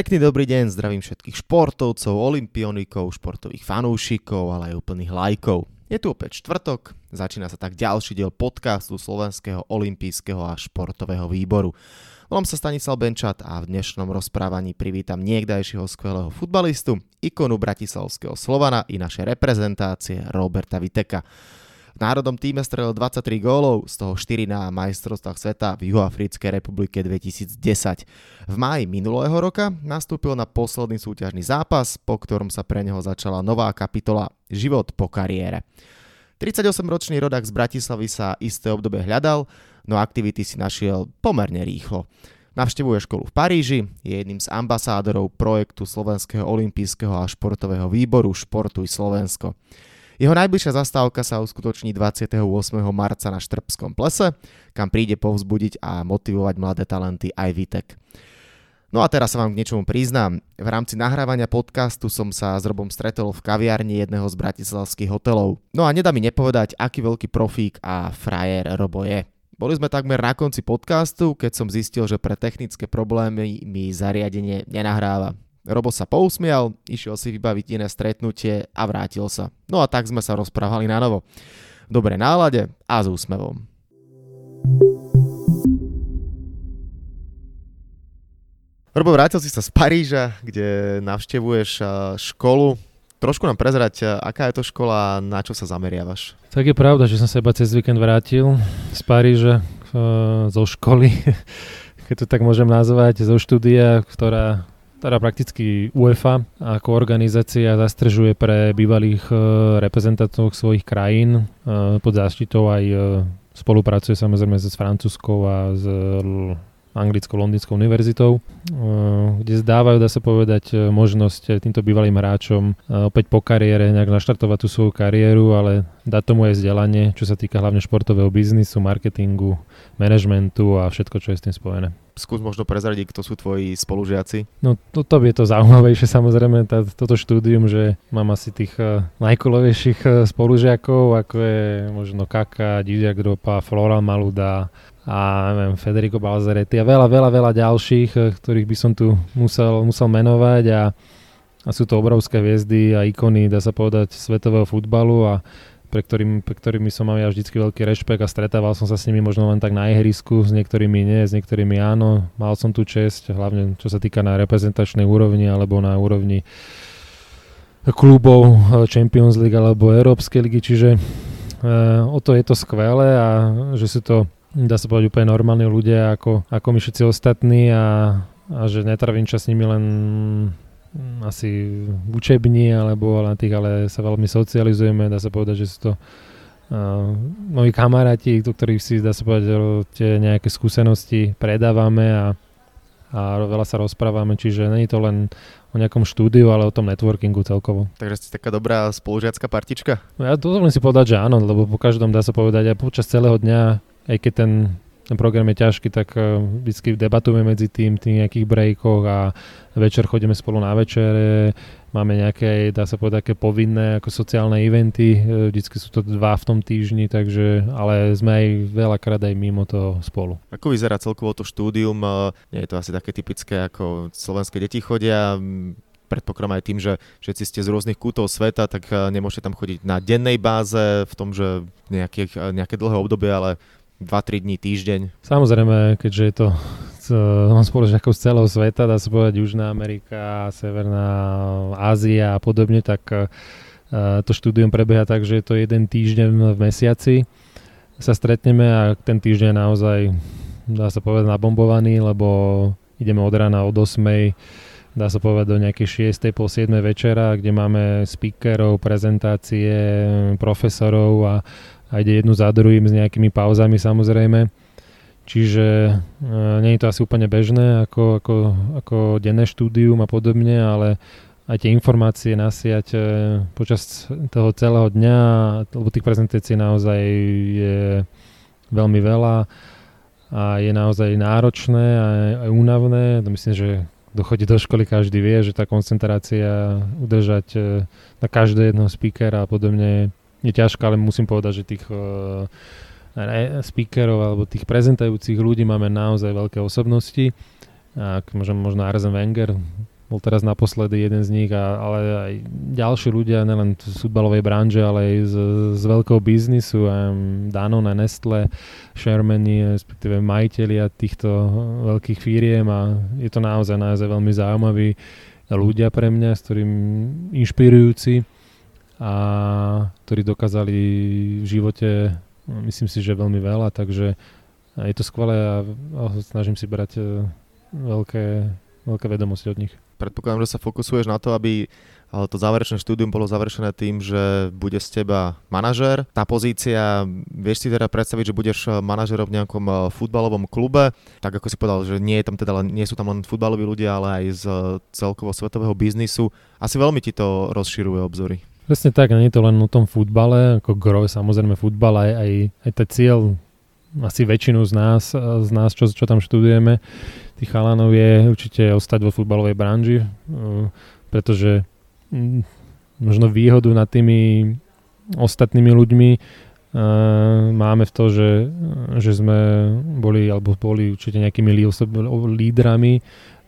Pekný dobrý deň, zdravím všetkých športovcov, olimpionikov, športových fanúšikov, ale aj úplných lajkov. Je tu opäť štvrtok, začína sa tak ďalší diel podcastu Slovenského olimpijského a športového výboru. Volám sa Stanislav Benčat a v dnešnom rozprávaní privítam niekdajšieho skvelého futbalistu, ikonu bratislavského Slovana i naše reprezentácie Roberta Viteka. V národnom týme strelil 23 gólov, z toho 4 na majstrovstvách sveta v Juhoafrickej republike 2010. V máji minulého roka nastúpil na posledný súťažný zápas, po ktorom sa pre neho začala nová kapitola Život po kariére. 38-ročný rodak z Bratislavy sa isté obdobie hľadal, no aktivity si našiel pomerne rýchlo. Navštevuje školu v Paríži, je jedným z ambasádorov projektu Slovenského olympijského a športového výboru Športuj Slovensko. Jeho najbližšia zastávka sa uskutoční 28. marca na Štrbskom plese, kam príde povzbudiť a motivovať mladé talenty aj Vitek. No a teraz sa vám k niečomu priznám. V rámci nahrávania podcastu som sa s Robom stretol v kaviarni jedného z bratislavských hotelov. No a nedá mi nepovedať, aký veľký profík a frajer Robo je. Boli sme takmer na konci podcastu, keď som zistil, že pre technické problémy mi zariadenie nenahráva. Robo sa pousmial, išiel si vybaviť iné stretnutie a vrátil sa. No a tak sme sa rozprávali na novo. V dobrej nálade a s úsmevom. Robo, vrátil si sa z Paríža, kde navštevuješ školu. Trošku nám prezrať, aká je to škola a na čo sa zameriavaš? Tak je pravda, že som sa iba cez víkend vrátil z Paríža zo školy, keď to tak môžem nazvať, zo štúdia, ktorá teda prakticky UEFA ako organizácia zastržuje pre bývalých e, reprezentantov svojich krajín. E, pod záštitou aj e, spolupracuje samozrejme s francúzskou a s anglickou londýnskou univerzitou, kde zdávajú, dá sa povedať, možnosť týmto bývalým hráčom opäť po kariére nejak naštartovať tú svoju kariéru, ale dať tomu aj vzdelanie, čo sa týka hlavne športového biznisu, marketingu, manažmentu a všetko, čo je s tým spojené skús možno prezradiť, kto sú tvoji spolužiaci. No toto je to zaujímavejšie samozrejme, tá, toto štúdium, že mám asi tých uh, najkulovejších uh, spolužiakov, ako je možno Kaka, Didier Gropa, Floral Maluda a neviem, Federico Balzaretti a veľa, veľa, veľa ďalších, uh, ktorých by som tu musel, musel menovať a, a sú to obrovské hviezdy a ikony, dá sa povedať, svetového futbalu a pre, ktorým, pre ktorými som mal ja vždycky veľký rešpekt a stretával som sa s nimi možno len tak na ihrisku, s niektorými nie, s niektorými áno. Mal som tu čest, hlavne čo sa týka na reprezentačnej úrovni alebo na úrovni klubov eh, Champions League alebo Európskej ligy, čiže e, o to je to skvelé a že sú to, dá sa povedať, úplne normálni ľudia ako, ako my všetci ostatní a, a že netravím čas s nimi len Mm, asi v učebni alebo na tých, ale sa veľmi socializujeme, dá sa povedať, že sú to uh, moji kamaráti, do ktorých si, dá sa povedať, tie nejaké skúsenosti predávame a, a veľa sa rozprávame, čiže není to len o nejakom štúdiu, ale o tom networkingu celkovo. Takže ste taká dobrá spolužiacká partička? No ja dovolím si povedať, že áno, lebo po každom dá sa povedať aj počas celého dňa, aj keď ten ten program je ťažký, tak uh, vždy debatujeme medzi tým, tým nejakých breakoch a večer chodíme spolu na večere, máme nejaké, dá sa povedať, také povinné ako sociálne eventy, uh, vždycky sú to dva v tom týždni, takže, ale sme aj veľakrát aj mimo toho spolu. Ako vyzerá celkovo to štúdium? Uh, nie je to asi také typické, ako slovenské deti chodia, predpokladám aj tým, že všetci ste z rôznych kútov sveta, tak nemôžete tam chodiť na dennej báze v tom, že nejaké, nejaké dlhé obdobie, ale 2-3 dní, týždeň. Samozrejme, keďže je to mám spoložiakov z celého sveta, dá sa povedať Južná Amerika, Severná Ázia a podobne, tak uh, to štúdium prebieha tak, že je to jeden týždeň v mesiaci. Sa stretneme a ten týždeň je naozaj, dá sa povedať, nabombovaný, lebo ideme od rána od 8 dá sa povedať do nejakej 6. po 7. večera, kde máme speakerov, prezentácie, profesorov a a ide jednu za druhým s nejakými pauzami samozrejme. Čiže e, nie je to asi úplne bežné ako, ako, ako denné štúdium a podobne, ale aj tie informácie nasiať e, počas toho celého dňa, lebo tých prezentácií naozaj je veľmi veľa a je naozaj náročné a aj únavné. Myslím, že kto chodí do školy, každý vie, že tá koncentrácia udržať e, na každého jedného speakera a podobne je ťažká, ale musím povedať, že tých uh, speakerov alebo tých prezentajúcich ľudí máme naozaj veľké osobnosti. Ak môžem možno Arzen Wenger, bol teraz naposledy jeden z nich, a, ale aj ďalší ľudia, nielen z futbalovej branže, ale aj z, z veľkého biznisu, Danone, Nestle, Shermany, respektíve majiteľia týchto veľkých firiem a je to naozaj, naozaj veľmi zaujímavý ľudia pre mňa, s ktorým inšpirujúci a ktorí dokázali v živote, myslím si, že veľmi veľa, takže je to skvelé a, snažím si brať e, veľké, veľké vedomosti od nich predpokladám, že sa fokusuješ na to, aby to záverečné štúdium bolo završené tým, že bude z teba manažer. Tá pozícia, vieš si teda predstaviť, že budeš manažerom v nejakom e, futbalovom klube, tak ako si povedal, že nie, je tam teda, nie sú tam len futbaloví ľudia, ale aj z celkovo svetového biznisu. Asi veľmi ti to rozširuje obzory. Presne tak, nie je to len o tom futbale, ako gro, samozrejme futbal, aj, aj, aj ten cieľ asi väčšinu z nás, z nás čo, čo tam študujeme, tých chalanov je určite ostať vo futbalovej branži, eh, pretože možno výhodu nad tými ostatnými ľuďmi uh, máme v to, že, že sme boli, alebo boli určite nejakými lídrami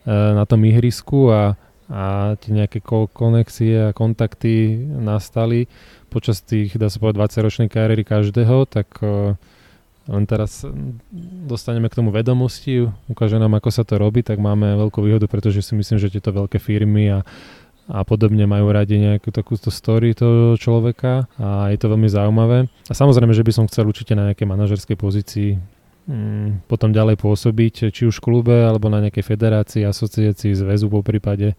na tom ihrisku a, a tie nejaké konexie a kontakty nastali počas tých, dá sa povedať, 20-ročnej kariéry každého, tak uh, len teraz dostaneme k tomu vedomosti, ukáže nám, ako sa to robí, tak máme veľkú výhodu, pretože si myslím, že tieto veľké firmy a, a podobne majú radi nejakú takúto story toho človeka a je to veľmi zaujímavé. A samozrejme, že by som chcel určite na nejakej manažerskej pozícii mm, potom ďalej pôsobiť, či už v klube, alebo na nejakej federácii, asociácii, zväzu po prípade,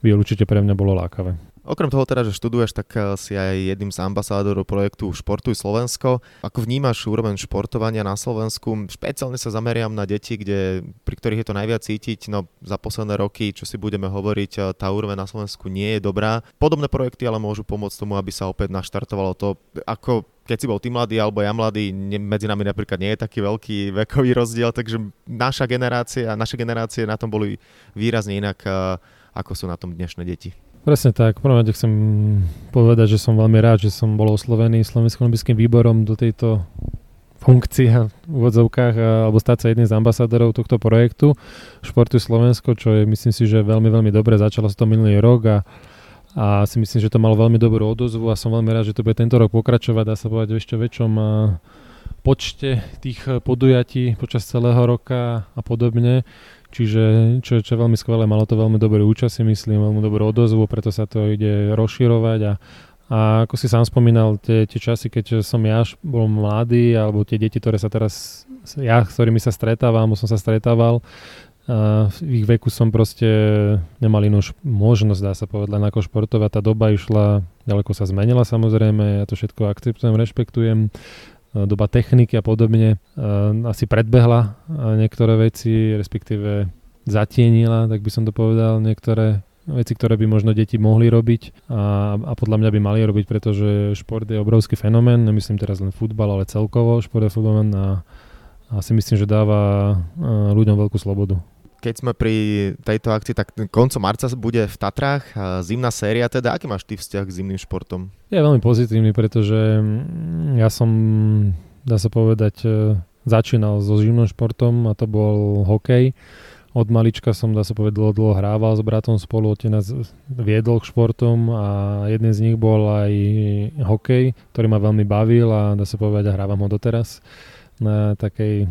by určite pre mňa bolo lákavé. Okrem toho teda, že študuješ, tak eh, si aj jedným z ambasádorov projektu Športuj Slovensko. Ako vnímaš úroveň športovania na Slovensku? Špeciálne sa zameriam na deti, kde, pri ktorých je to najviac cítiť. No za posledné roky, čo si budeme hovoriť, eh, tá úroveň na Slovensku nie je dobrá. Podobné projekty ale môžu pomôcť tomu, aby sa opäť naštartovalo to, ako keď si bol ty mladý alebo ja mladý, ne, medzi nami napríklad nie je taký veľký vekový rozdiel, takže naša generácia, naše generácie na tom boli výrazne inak, eh, ako sú na tom dnešné deti. Presne tak. Prvom rade chcem povedať, že som veľmi rád, že som bol oslovený Slovenským olympijským výborom do tejto funkcie v úvodzovkách alebo stať sa jedným z ambasádorov tohto projektu Športuj Slovensko, čo je myslím si, že veľmi, veľmi dobre. Začalo sa to minulý rok a, a si myslím, že to malo veľmi dobrú odozvu a som veľmi rád, že to bude tento rok pokračovať, dá sa povedať v ešte väčšom počte tých podujatí počas celého roka a podobne. Čiže čo, je veľmi skvelé, malo to veľmi dobré účasy, myslím, veľmi dobrú odozvu, preto sa to ide rozširovať a, a ako si sám spomínal, tie, tie časy, keď som ja bol mladý, alebo tie deti, ktoré sa teraz, ja, s ktorými sa stretávam, som sa stretával, a v ich veku som proste nemal inú možnosť, dá sa povedať, len ako športovať. Tá doba išla, ďaleko sa zmenila samozrejme, ja to všetko akceptujem, rešpektujem. E, doba techniky a podobne e, asi predbehla e, niektoré veci, respektíve zatienila, tak by som to povedal, niektoré veci, ktoré by možno deti mohli robiť a, a podľa mňa by mali robiť, pretože šport je obrovský fenomén, nemyslím teraz len futbal, ale celkovo šport je fenomén a, a si myslím, že dáva ľuďom veľkú slobodu keď sme pri tejto akcii, tak koncom marca bude v Tatrách zimná séria, teda aký máš ty vzťah k zimným športom? Je veľmi pozitívny, pretože mm, ja som, dá sa povedať, e, začínal so zimným športom a to bol hokej. Od malička som, dá sa povedať, dlho, dlho hrával s bratom spolu, otec nás viedol k športom a jeden z nich bol aj hokej, ktorý ma veľmi bavil a dá sa povedať, hrávam ho doteraz na takej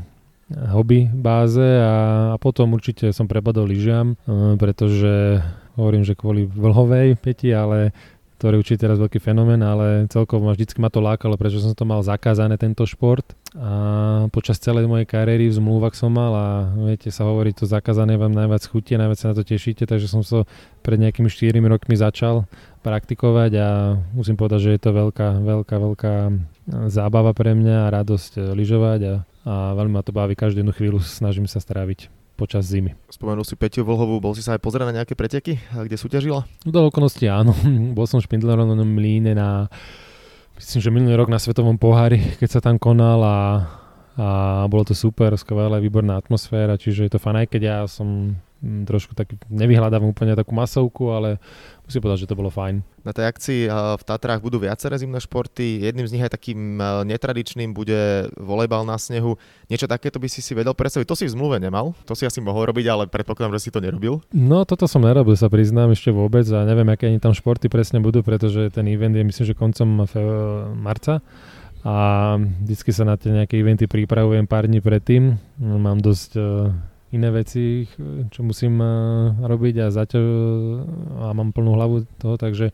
hobby báze a, a potom určite som prepadol lyžiam, e, pretože hovorím, že kvôli vlhovej peti, ale ktorý určite teraz veľký fenomén, ale celkovo vždycky ma to lákalo, pretože som to mal zakázané tento šport. A počas celej mojej kariéry v zmluvách som mal a viete sa hovorí, to zakázané vám najviac chutí, najviac sa na to tešíte, takže som sa pred nejakými 4 rokmi začal praktikovať a musím povedať, že je to veľká, veľká, veľká zábava pre mňa a radosť lyžovať a a veľmi ma to baví, každú jednu chvíľu snažím sa stráviť počas zimy. Spomenul si Peťu Vlhovú, bol si sa aj pozerať na nejaké preteky, kde súťažila? No do okolnosti áno, bol som špindlerom na mlíne na, myslím, že minulý rok na Svetovom pohári, keď sa tam konal a, a bolo to super, skvelé, výborná atmosféra, čiže je to fan, aj keď ja som trošku tak nevyhľadávam úplne takú masovku, ale musím povedať, že to bolo fajn. Na tej akcii v Tatrách budú viaceré zimné športy. Jedným z nich aj takým netradičným bude volejbal na snehu. Niečo takéto by si si vedel predstaviť. To si v zmluve nemal, to si asi mohol robiť, ale predpokladám, že si to nerobil. No toto som nerobil, sa priznám ešte vôbec a neviem, aké ani tam športy presne budú, pretože ten event je myslím, že koncom marca a vždycky sa na tie nejaké eventy pripravujem pár dní predtým. Mám dosť uh, iné veci, čo musím uh, robiť a zaťaž a mám plnú hlavu toho, takže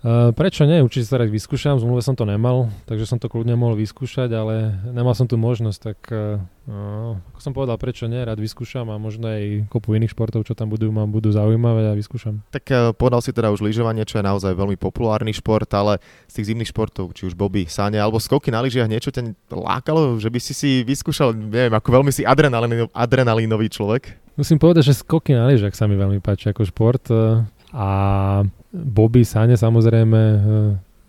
Uh, prečo nie? Určite sa rád vyskúšam, v zmluve som to nemal, takže som to kľudne mohol vyskúšať, ale nemal som tu možnosť, tak uh, ako som povedal, prečo nie? Rád vyskúšam a možno aj kopu iných športov, čo tam budú, ma budú zaujímavé a vyskúšam. Tak uh, povedal si teda už lyžovanie, čo je naozaj veľmi populárny šport, ale z tých zimných športov, či už boby, sáne alebo skoky na lyžiach, niečo ťa lákalo, že by si si vyskúšal, neviem, ako veľmi si adrenalínový človek? Musím povedať, že skoky na lyžiach sa mi veľmi páči ako šport a boby, sáne samozrejme, e,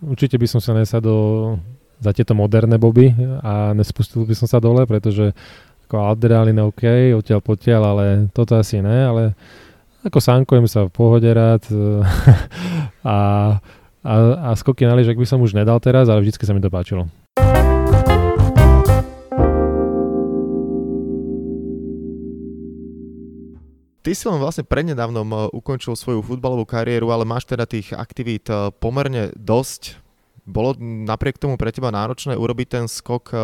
určite by som sa nesadol za tieto moderné boby a nespustil by som sa dole, pretože ako adrenalin OK, odtiaľ potiaľ, ale toto asi ne, ale ako sánkujem sa v pohode rád e, a, a, a skoky na lyžach by som už nedal teraz, ale vždycky sa mi to páčilo. Ty si len vlastne prednedávnom eh, ukončil svoju futbalovú kariéru, ale máš teda tých aktivít eh, pomerne dosť. Bolo napriek tomu pre teba náročné urobiť ten skok eh,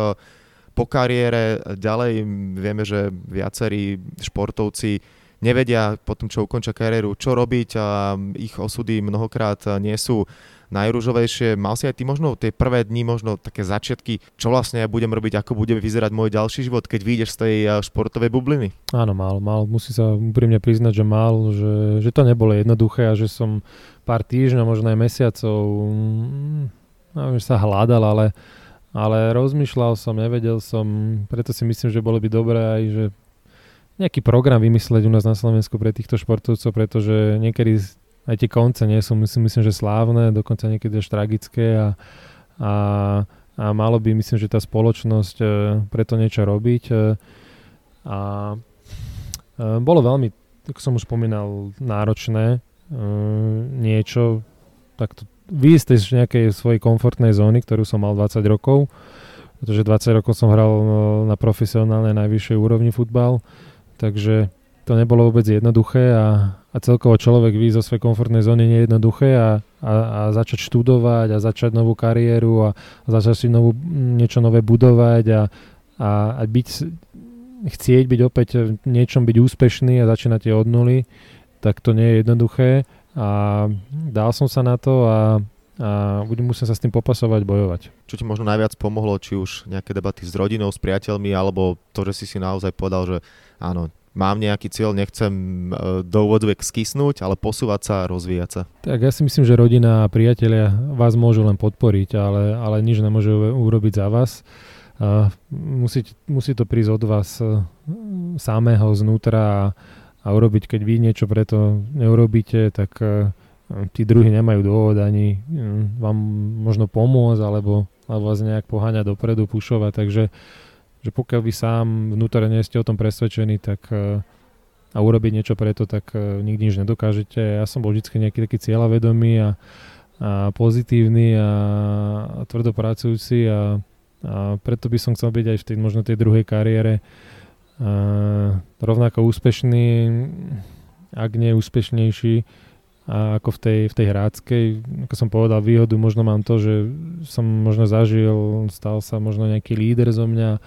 po kariére ďalej? Vieme, že viacerí športovci nevedia po tom, čo ukončia kariéru, čo robiť a ich osudy mnohokrát nie sú najrúžovejšie. Mal si aj ty možno tie prvé dni, možno také začiatky, čo vlastne ja budem robiť, ako bude vyzerať môj ďalší život, keď vyjdeš z tej eh, športovej bubliny? Áno, mal, mal. Musí sa úprimne priznať, že mal, že, že to nebolo jednoduché a že som pár týždňov, možno aj mesiacov no, že sa hľadal, ale, ale rozmýšľal som, nevedel som, preto si myslím, že bolo by dobré aj, že nejaký program vymysleť u nás na Slovensku pre týchto športovcov, pretože niekedy aj tie konce nie sú, myslím, myslím že slávne, dokonca niekedy až tragické a, a, a malo by, myslím, že tá spoločnosť e, preto niečo robiť. E, a e, bolo veľmi, ako som už spomínal, náročné niečo takto výjsť z nejakej svojej komfortnej zóny, ktorú som mal 20 rokov, pretože 20 rokov som hral na profesionálnej najvyššej úrovni futbal, takže to nebolo vôbec jednoduché a, a celkovo človek vy zo svojej komfortnej zóny nie je jednoduché a, a, a začať študovať a začať novú kariéru a, a začať si novú, niečo nové budovať a, a, a byť, chcieť byť opäť v niečom byť úspešný a začínate od nuly, tak to nie je jednoduché a dal som sa na to a, a budem musieť sa s tým popasovať, bojovať. Čo ti možno najviac pomohlo, či už nejaké debaty s rodinou, s priateľmi, alebo to, že si si naozaj povedal, že áno, mám nejaký cieľ, nechcem e, do úvodzovek skysnúť, ale posúvať sa a rozvíjať sa. Tak ja si myslím, že rodina a priatelia vás môžu len podporiť, ale, ale nič nemôžu urobiť za vás. Uh, musí, musí to prísť od vás uh, samého znútra a, a urobiť, keď vy niečo preto neurobíte, tak uh, tí druhí nemajú dôvod ani um, vám možno pomôcť alebo, alebo vás nejak poháňať dopredu, pušovať, takže uh, že pokiaľ vy sám vnútorne ste o tom presvedčení, tak e, a urobiť niečo preto, tak e, nikdy nič nedokážete. Ja som bol vždy nejaký taký cieľavedomý a, a pozitívny a, a tvrdopracujúci a, a preto by som chcel byť aj v tej možno tej druhej kariére a, rovnako úspešný, ak nie úspešnejší a ako v tej, v tej hráckej, ako som povedal, výhodu možno mám to, že som možno zažil, stal sa možno nejaký líder zo mňa,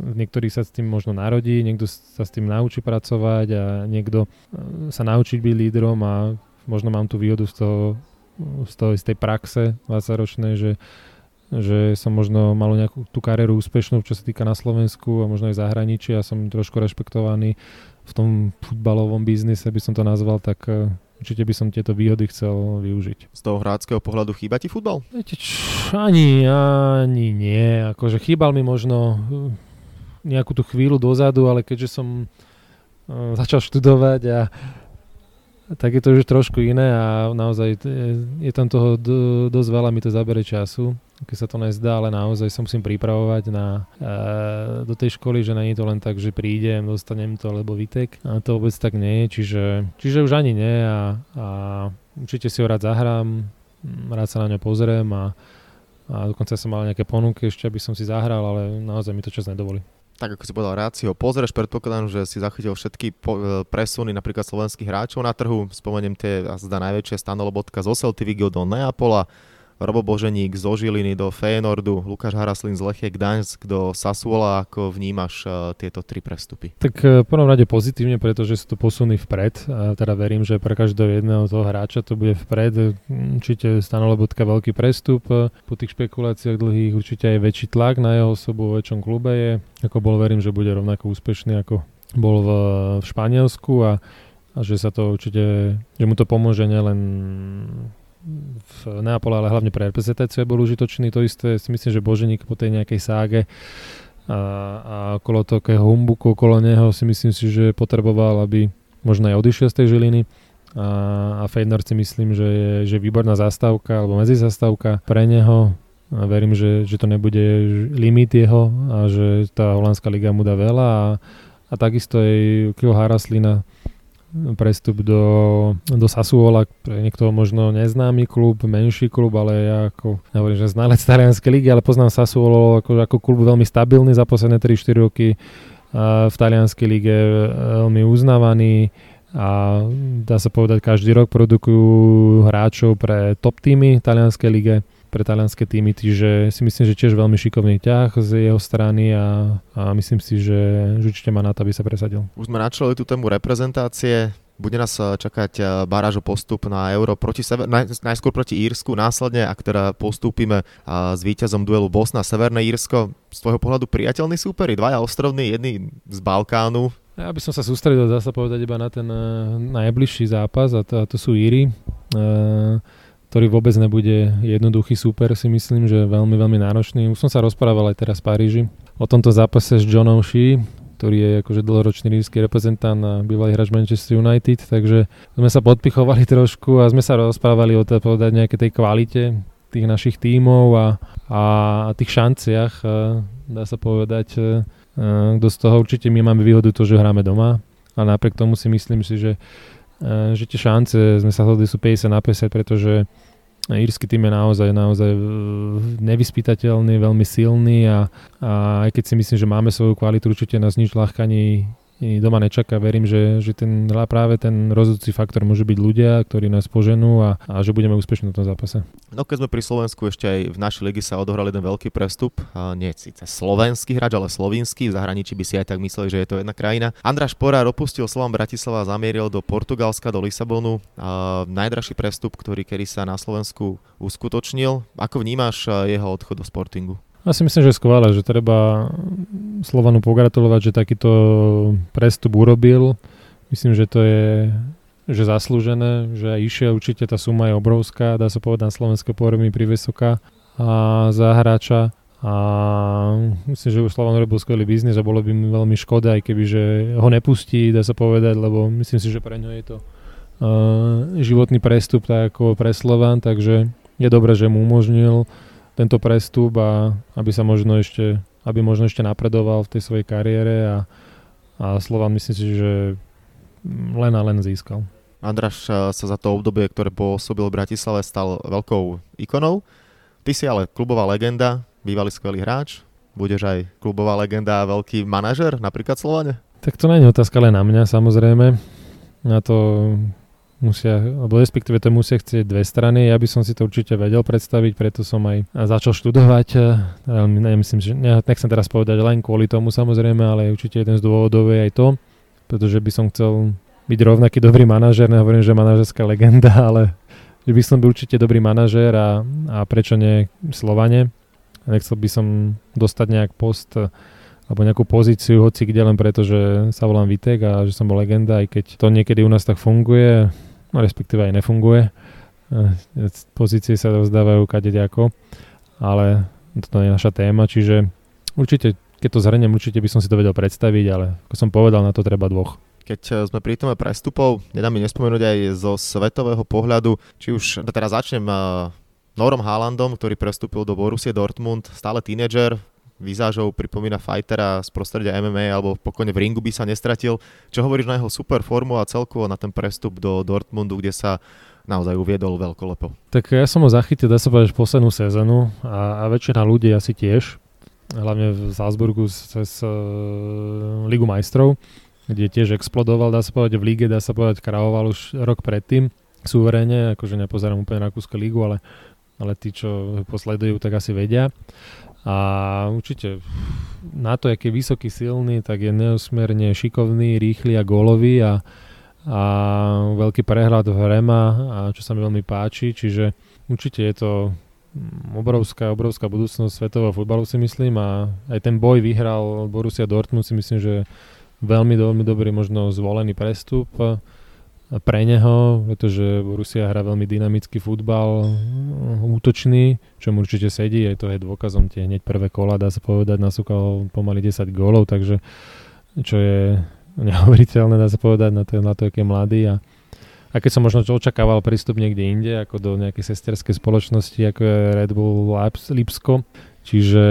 niektorý sa s tým možno narodí, niekto sa s tým naučí pracovať a niekto e, sa naučiť byť lídrom a možno mám tú výhodu z toho, z, toho, z tej praxe 20-ročnej, že, že som možno mal nejakú tú kariéru úspešnú, čo sa týka na Slovensku a možno aj zahraničí a som trošku rešpektovaný v tom futbalovom biznise, by som to nazval, tak e, určite by som tieto výhody chcel využiť. Z toho hráckého pohľadu chýba ti futbal? Viete, ani, ani nie. Akože chýbal mi možno hm, nejakú tú chvíľu dozadu, ale keďže som uh, začal študovať a tak je to už trošku iné a naozaj je, tam toho do, dosť veľa, mi to zabere času keď sa to nezdá, ale naozaj sa musím pripravovať na, e, do tej školy, že není to len tak, že prídem, dostanem to, alebo vytek. A to vôbec tak nie je, čiže, čiže už ani nie a, a určite si ho rád zahrám, rád sa na ňo pozriem a, a dokonca som mal nejaké ponuky ešte, aby som si zahral, ale naozaj mi to čas nedovolí. Tak ako si povedal, rád si ho pozrieš, predpokladám, že si zachytil všetky po, e, presuny napríklad slovenských hráčov na trhu, spomeniem tie zda najväčšie Stanolobotka z Oselty do Neapola, Robo Boženík zo Žiliny do Fénordu, Lukáš Haraslin z Lechie Gdaňsk do Sasuola. Ako vnímaš uh, tieto tri prestupy? Tak uh, v prvom rade pozitívne, pretože sú to posuny vpred. A teda verím, že pre každého jedného toho hráča to bude vpred. Určite Stanolobotka veľký prestup. Po tých špekuláciách dlhých určite aj väčší tlak na jeho osobu vo väčšom klube je. Ako bol, verím, že bude rovnako úspešný ako bol v, v Španielsku a, a že sa to určite, že mu to pomôže nielen v Neapole, ale hlavne pre reprezentáciu bol užitočný. To isté si myslím, že Boženík po tej nejakej ságe a, a okolo toho humbuku okolo neho si myslím si, že potreboval, aby možno aj odišiel z tej Žiliny. A, a Fejdner si myslím, že je že výborná zastávka alebo medzizastávka pre neho. A verím, že, že to nebude limit jeho a že tá holandská liga mu dá veľa. A, a takisto aj Kilo Haraslina prestup do, do Sassuola, pre niekto možno neznámy klub, menší klub, ale ja ako, hovorím, že znalec talianskej ligy, ale poznám Sassuolo ako, ako klub veľmi stabilný za posledné 3-4 roky v talianskej lige veľmi uznávaný a dá sa povedať, každý rok produkujú hráčov pre top týmy talianskej lige pre talianské týmy, čiže si myslím, že tiež veľmi šikovný ťah z jeho strany a, a myslím si, že, že určite má na to, aby sa presadil. Už sme načali tú tému reprezentácie. Bude nás eh, čakať eh, baráž o postup na Euro proti sever, naj, najskôr proti Írsku, následne, ak teda postúpime eh, s víťazom duelu Bosna Severné Írsko, z tvojho pohľadu priateľní súperi, dvaja ostrovní, jedný z Balkánu, ja by som sa sústredil, dá sa povedať, iba na ten najbližší zápas a to, a to sú Íry. Uh, ktorý vôbec nebude jednoduchý super, si myslím, že veľmi, veľmi náročný. Už som sa rozprával aj teraz v Paríži o tomto zápase s Johnom Shee, ktorý je akože dlhoročný rímsky reprezentant a bývalý hráč Manchester United, takže sme sa podpichovali trošku a sme sa rozprávali o tej, povedať nejaké tej kvalite tých našich tímov a, a tých šanciach, dá sa povedať, kto z toho určite my máme výhodu to, že hráme doma a napriek tomu si myslím si, že že tie šance, sme sa hodli, sú 50 na 50, pretože írsky tým je naozaj, naozaj e, nevyspytateľný, veľmi silný a, a aj keď si myslím, že máme svoju kvalitu, určite nás nič ľahkaní doma nečaká. Verím, že, že ten, práve ten rozhodujúci faktor môže byť ľudia, ktorí nás poženú a, a že budeme úspešní v tom zápase. No keď sme pri Slovensku, ešte aj v našej ligi sa odohral jeden veľký prestup. A nie síce slovenský hráč, ale slovinský. V zahraničí by si aj tak mysleli, že je to jedna krajina. Andráš Porár opustil Slovan Bratislava a zamieril do Portugalska, do Lisabonu. A najdražší prestup, ktorý kedy sa na Slovensku uskutočnil. Ako vnímaš jeho odchod do Sportingu? Ja si myslím, že je skvelé, že treba Slovanu pogratulovať, že takýto prestup urobil. Myslím, že to je že zaslúžené, že išiel, určite tá suma je obrovská, dá sa povedať na slovenské pohromy privysoká a za hráča a myslím, že už Slovan robil skvelý biznis a bolo by mi veľmi škoda, aj keby, že ho nepustí, dá sa povedať, lebo myslím si, že pre ňo je to uh, životný prestup tak ako pre Slovan, takže je dobré, že mu umožnil tento prestup a aby sa možno ešte, aby možno ešte napredoval v tej svojej kariére a, a Slovan myslím si, že len a len získal. Andraš sa za to obdobie, ktoré pôsobil v Bratislave, stal veľkou ikonou. Ty si ale klubová legenda, bývalý skvelý hráč, budeš aj klubová legenda a veľký manažer, napríklad Slovane? Tak to nie je otázka len na mňa, samozrejme. Na to musia, alebo respektíve to musia chcieť dve strany. Ja by som si to určite vedel predstaviť, preto som aj začal študovať. Nemyslím, že nechcem teraz povedať len kvôli tomu samozrejme, ale určite jeden z dôvodov je aj to, pretože by som chcel byť rovnaký dobrý manažer, nehovorím, že manažerská legenda, ale že by som byl určite dobrý manažér a, a prečo nie Slovane. Nechcel by som dostať nejak post alebo nejakú pozíciu, hoci kde len preto, že sa volám Vitek a že som bol legenda, aj keď to niekedy u nás tak funguje, no respektíve aj nefunguje. E, pozície sa rozdávajú kadediako, ale to je naša téma, čiže určite, keď to zhrnem, určite by som si to vedel predstaviť, ale ako som povedal, na to treba dvoch. Keď e, sme pri tom prestupov, nedá mi nespomenúť aj zo svetového pohľadu, či už teraz začnem e, Norom Haalandom, ktorý prestúpil do Borussia Dortmund, stále tínedžer, výzážou pripomína fightera z prostredia MMA alebo pokojne v ringu by sa nestratil. Čo hovoríš na jeho super formu a celkovo na ten prestup do Dortmundu, kde sa naozaj uviedol veľkolepo? Tak ja som ho zachytil, dá sa povedať, poslednú sezónu a, a väčšina ľudí asi tiež, hlavne v Salzburgu cez uh, Ligu majstrov, kde tiež explodoval, dá sa povedať, v líge, dá sa povedať, krávoval už rok predtým, suverénne, akože nepozerám úplne Rakúsku ligu, ale ale tí, čo posledujú, tak asi vedia. A určite na to, aký vysoký, silný, tak je neosmierne šikovný, rýchly a gólový a, a veľký prehľad v hre má, a čo sa mi veľmi páči, čiže určite je to obrovská, obrovská budúcnosť svetového futbalu si myslím a aj ten boj vyhral Borussia Dortmund si myslím, že veľmi, veľmi dobrý možno zvolený prestup pre neho, pretože Borussia hrá veľmi dynamický futbal, útočný, čo mu určite sedí, aj to je dôkazom tie hneď prvé kola, dá sa povedať, nasúkal pomaly 10 gólov, takže čo je neuveriteľné, dá sa povedať, na to, na to je mladý a, a keď som možno očakával prístup niekde inde, ako do nejakej sesterskej spoločnosti, ako je Red Bull Lipsko, čiže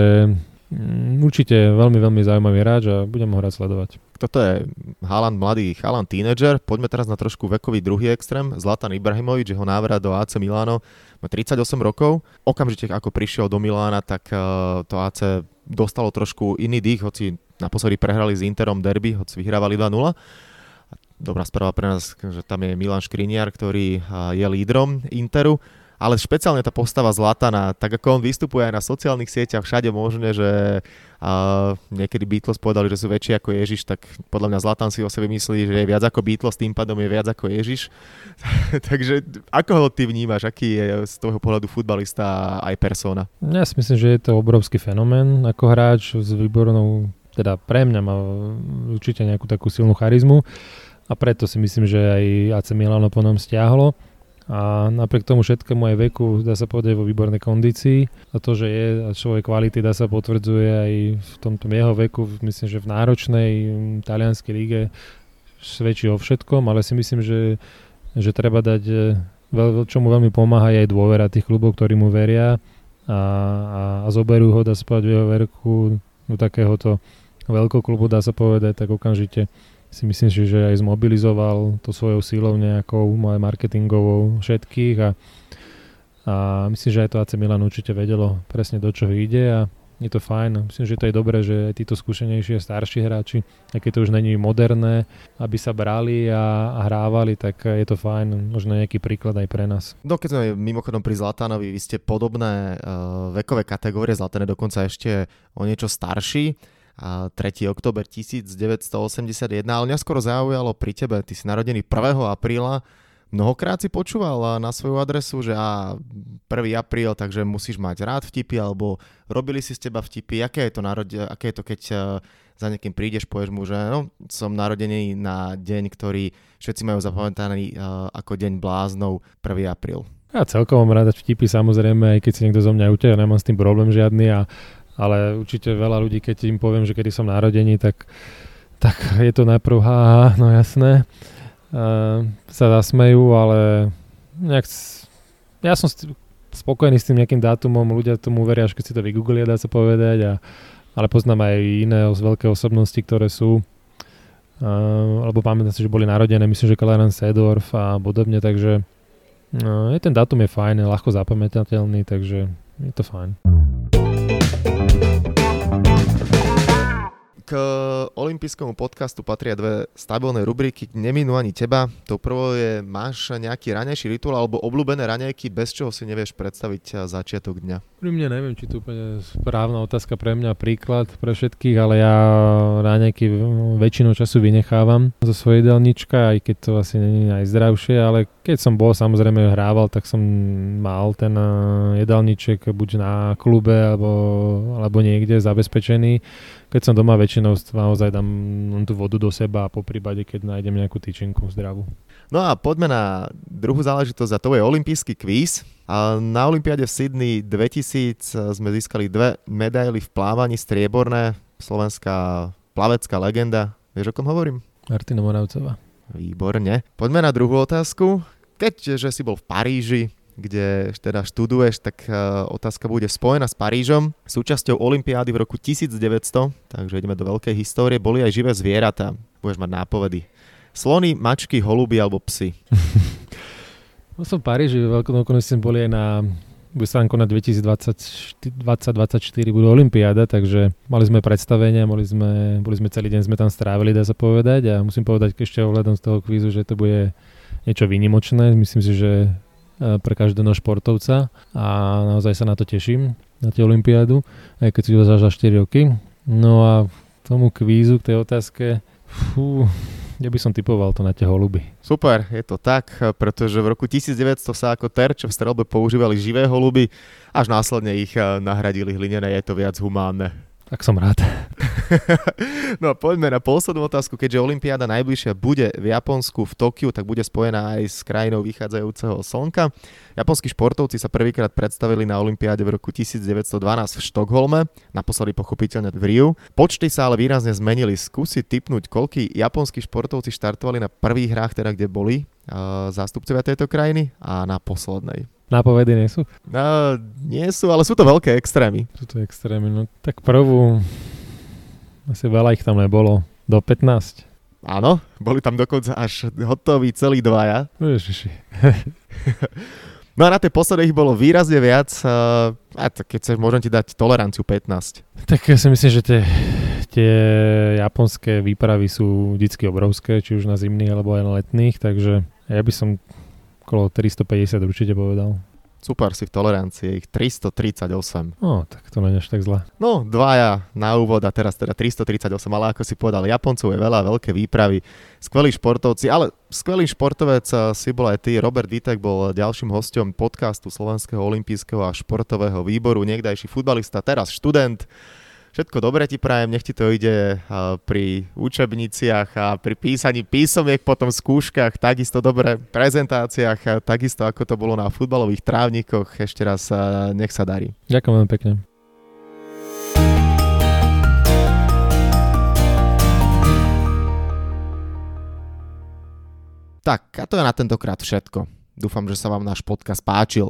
Mm, určite veľmi, veľmi zaujímavý hráč a budem ho rád sledovať. Toto je Haaland, mladý Haaland tínedžer. Poďme teraz na trošku vekový druhý extrém. Zlatan Ibrahimovič, jeho návrat do AC Milano, má 38 rokov. Okamžite ako prišiel do Milána, tak eh, to AC dostalo trošku iný dých, hoci naposledy prehrali s Interom derby, hoci vyhrávali 2-0. Dobrá správa pre nás, že tam je Milan Škriniar, ktorý eh, je lídrom Interu ale špeciálne tá postava Zlatana, tak ako on vystupuje aj na sociálnych sieťach, všade možné, že uh, niekedy Beatles povedali, že sú väčší ako Ježiš, tak podľa mňa Zlatan si o sebe myslí, že je viac ako Beatles, tým pádom je viac ako Ježiš. Takže ako ho ty vnímaš, aký je z toho pohľadu futbalista aj persona? Ja si myslím, že je to obrovský fenomén ako hráč s výbornou, teda pre mňa má určite nejakú takú silnú charizmu a preto si myslím, že aj AC Milano po nám stiahlo a napriek tomu všetkému aj veku dá sa povedať vo výbornej kondícii. A to, že je a svoje kvality dá sa potvrdzuje aj v tomto jeho veku, myslím, že v náročnej talianskej líge svedčí o všetkom, ale si myslím, že, že treba dať, e, čo mu veľmi pomáha aj dôvera tých klubov, ktorí mu veria. A, a, a zoberú ho, dá sa povedať, v jeho verku do takéhoto klubu, dá sa povedať, tak okamžite si myslím, že aj zmobilizoval to svojou síľou nejakou marketingovou všetkých a, a myslím, že aj to AC Milan určite vedelo presne do čoho ide a je to fajn. Myslím, že to je dobré, že aj títo skúsenejšie starší hráči, aj keď to už není moderné, aby sa brali a, a hrávali, tak je to fajn. Možno nejaký príklad aj pre nás. No keď sme mimochodom pri Zlatanovi, vy ste podobné uh, vekové kategórie, Zlatané dokonca ešte o niečo starší. 3. október 1981, ale mňa skoro zaujalo pri tebe, ty si narodený 1. apríla, mnohokrát si počúval na svoju adresu, že a 1. apríl, takže musíš mať rád vtipy, alebo robili si z teba vtipy, aké je to, narode, aké je to keď e, za niekým prídeš, povieš mu, že no, som narodený na deň, ktorý všetci majú zapamätaný uh, ako deň bláznov 1. apríl. Ja celkom mám rád vtipy, samozrejme, aj keď si niekto zo mňa uteje, nemám s tým problém žiadny a ale určite veľa ľudí, keď im poviem, že kedy som narodení, tak, tak je to najprv ha, no jasné, uh, sa zasmejú, ale nejak, ja som spokojný s tým nejakým dátumom, ľudia tomu veria, až keď si to vygooglia, dá sa povedať, a, ale poznám aj iné veľké osobnosti, ktoré sú, uh, alebo pamätám si, že boli narodené, myslím, že Clarence Sedorf a podobne, takže uh, ten dátum je fajn, ľahko zapamätateľný, takže je to fajn. K olympijskému podcastu patria dve stabilné rubriky, neminú ani teba. To prvo je, máš nejaký ranejší rituál alebo obľúbené ranejky, bez čoho si nevieš predstaviť začiatok dňa? Pri mne neviem, či to úplne správna otázka pre mňa, príklad pre všetkých, ale ja ranejky väčšinu času vynechávam zo svojej jedálnička, aj keď to asi je najzdravšie, ale keď som bol samozrejme hrával, tak som mal ten jedálniček buď na klube alebo, alebo niekde zabezpečený keď som doma väčšinou naozaj dám tú vodu do seba a po prípade, keď nájdem nejakú tyčinku zdravú. No a poďme na druhú záležitosť a to je olimpijský kvíz. A na Olympiáde v Sydney 2000 sme získali dve medaily v plávaní strieborné. Slovenská plavecká legenda. Vieš, o kom hovorím? Martina Moravcová. Výborne. Poďme na druhú otázku. Keďže si bol v Paríži, kde teda študuješ, tak uh, otázka bude spojená s Parížom. Súčasťou Olympiády v roku 1900, takže ideme do veľkej histórie, boli aj živé zvieratá. Budeš mať nápovedy. Slony, mačky, holuby alebo psy. no som v Paríži, veľkonokonečne boli aj na bude sa na 2020, 2024 budú Olympiáda, takže mali sme predstavenia, boli sme, boli sme celý deň sme tam strávili, dá sa povedať. A musím povedať ešte ohľadom z toho kvízu, že to bude niečo výnimočné, myslím si, že e, pre každého športovca. A naozaj sa na to teším, na tie Olympiádu, aj keď si to za 4 roky. No a tomu kvízu, k tej otázke, fú, ja by som typoval to na tie holuby. Super, je to tak, pretože v roku 1900 sa ako terč v strelbe používali živé holuby, až následne ich eh, nahradili hlinené, je to viac humánne. Tak som rád. no a poďme na poslednú otázku. Keďže Olympiáda najbližšia bude v Japonsku, v Tokiu, tak bude spojená aj s krajinou vychádzajúceho slnka. Japonskí športovci sa prvýkrát predstavili na Olympiáde v roku 1912 v Štokholme, naposledy pochopiteľne v Riu. Počty sa ale výrazne zmenili. Skúsi typnúť, koľký japonskí športovci štartovali na prvých hrách, teda kde boli uh, zástupcovia tejto krajiny a na poslednej. Nápovedy nie sú? No, nie sú, ale sú to veľké extrémy. Sú to extrémy, no tak prvú, asi veľa ich tam nebolo, do 15. Áno, boli tam dokonca až hotoví celí dvaja. Ježiši. no a na tej poslednej ich bolo výrazne viac, a keď sa môžem ti dať toleranciu 15. Tak ja si myslím, že tie, tie japonské výpravy sú vždy obrovské, či už na zimných alebo aj na letných, takže ja by som okolo 350 určite povedal. Super, si v tolerancii, ich 338. No, tak to nie je tak zle. No, dvaja na úvod a teraz teda 338, ale ako si povedal, Japoncov je veľa, veľké výpravy, skvelí športovci, ale skvelý športovec eh, si bol aj ty, Robert Vitek bol ďalším hostom podcastu Slovenského olympijského a športového výboru, niekdajší futbalista, teraz študent. Všetko dobré ti prajem, nech ti to ide pri učebniciach a pri písaní písomiek, potom skúškach, takisto dobré prezentáciách, takisto ako to bolo na futbalových trávnikoch. Ešte raz nech sa darí. Ďakujem veľmi pekne. Tak, a to je na tentokrát všetko. Dúfam, že sa vám náš podcast páčil.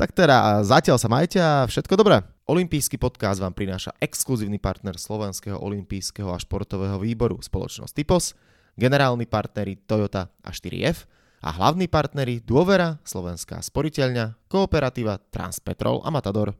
Tak teda zatiaľ sa majte a všetko dobré. Olympijský podcast vám prináša exkluzívny partner Slovenského olympijského a športového výboru spoločnosť Typos, generálni partneri Toyota a 4F a hlavní partneri Dôvera, Slovenská sporiteľňa, Kooperativa, Transpetrol a Matador.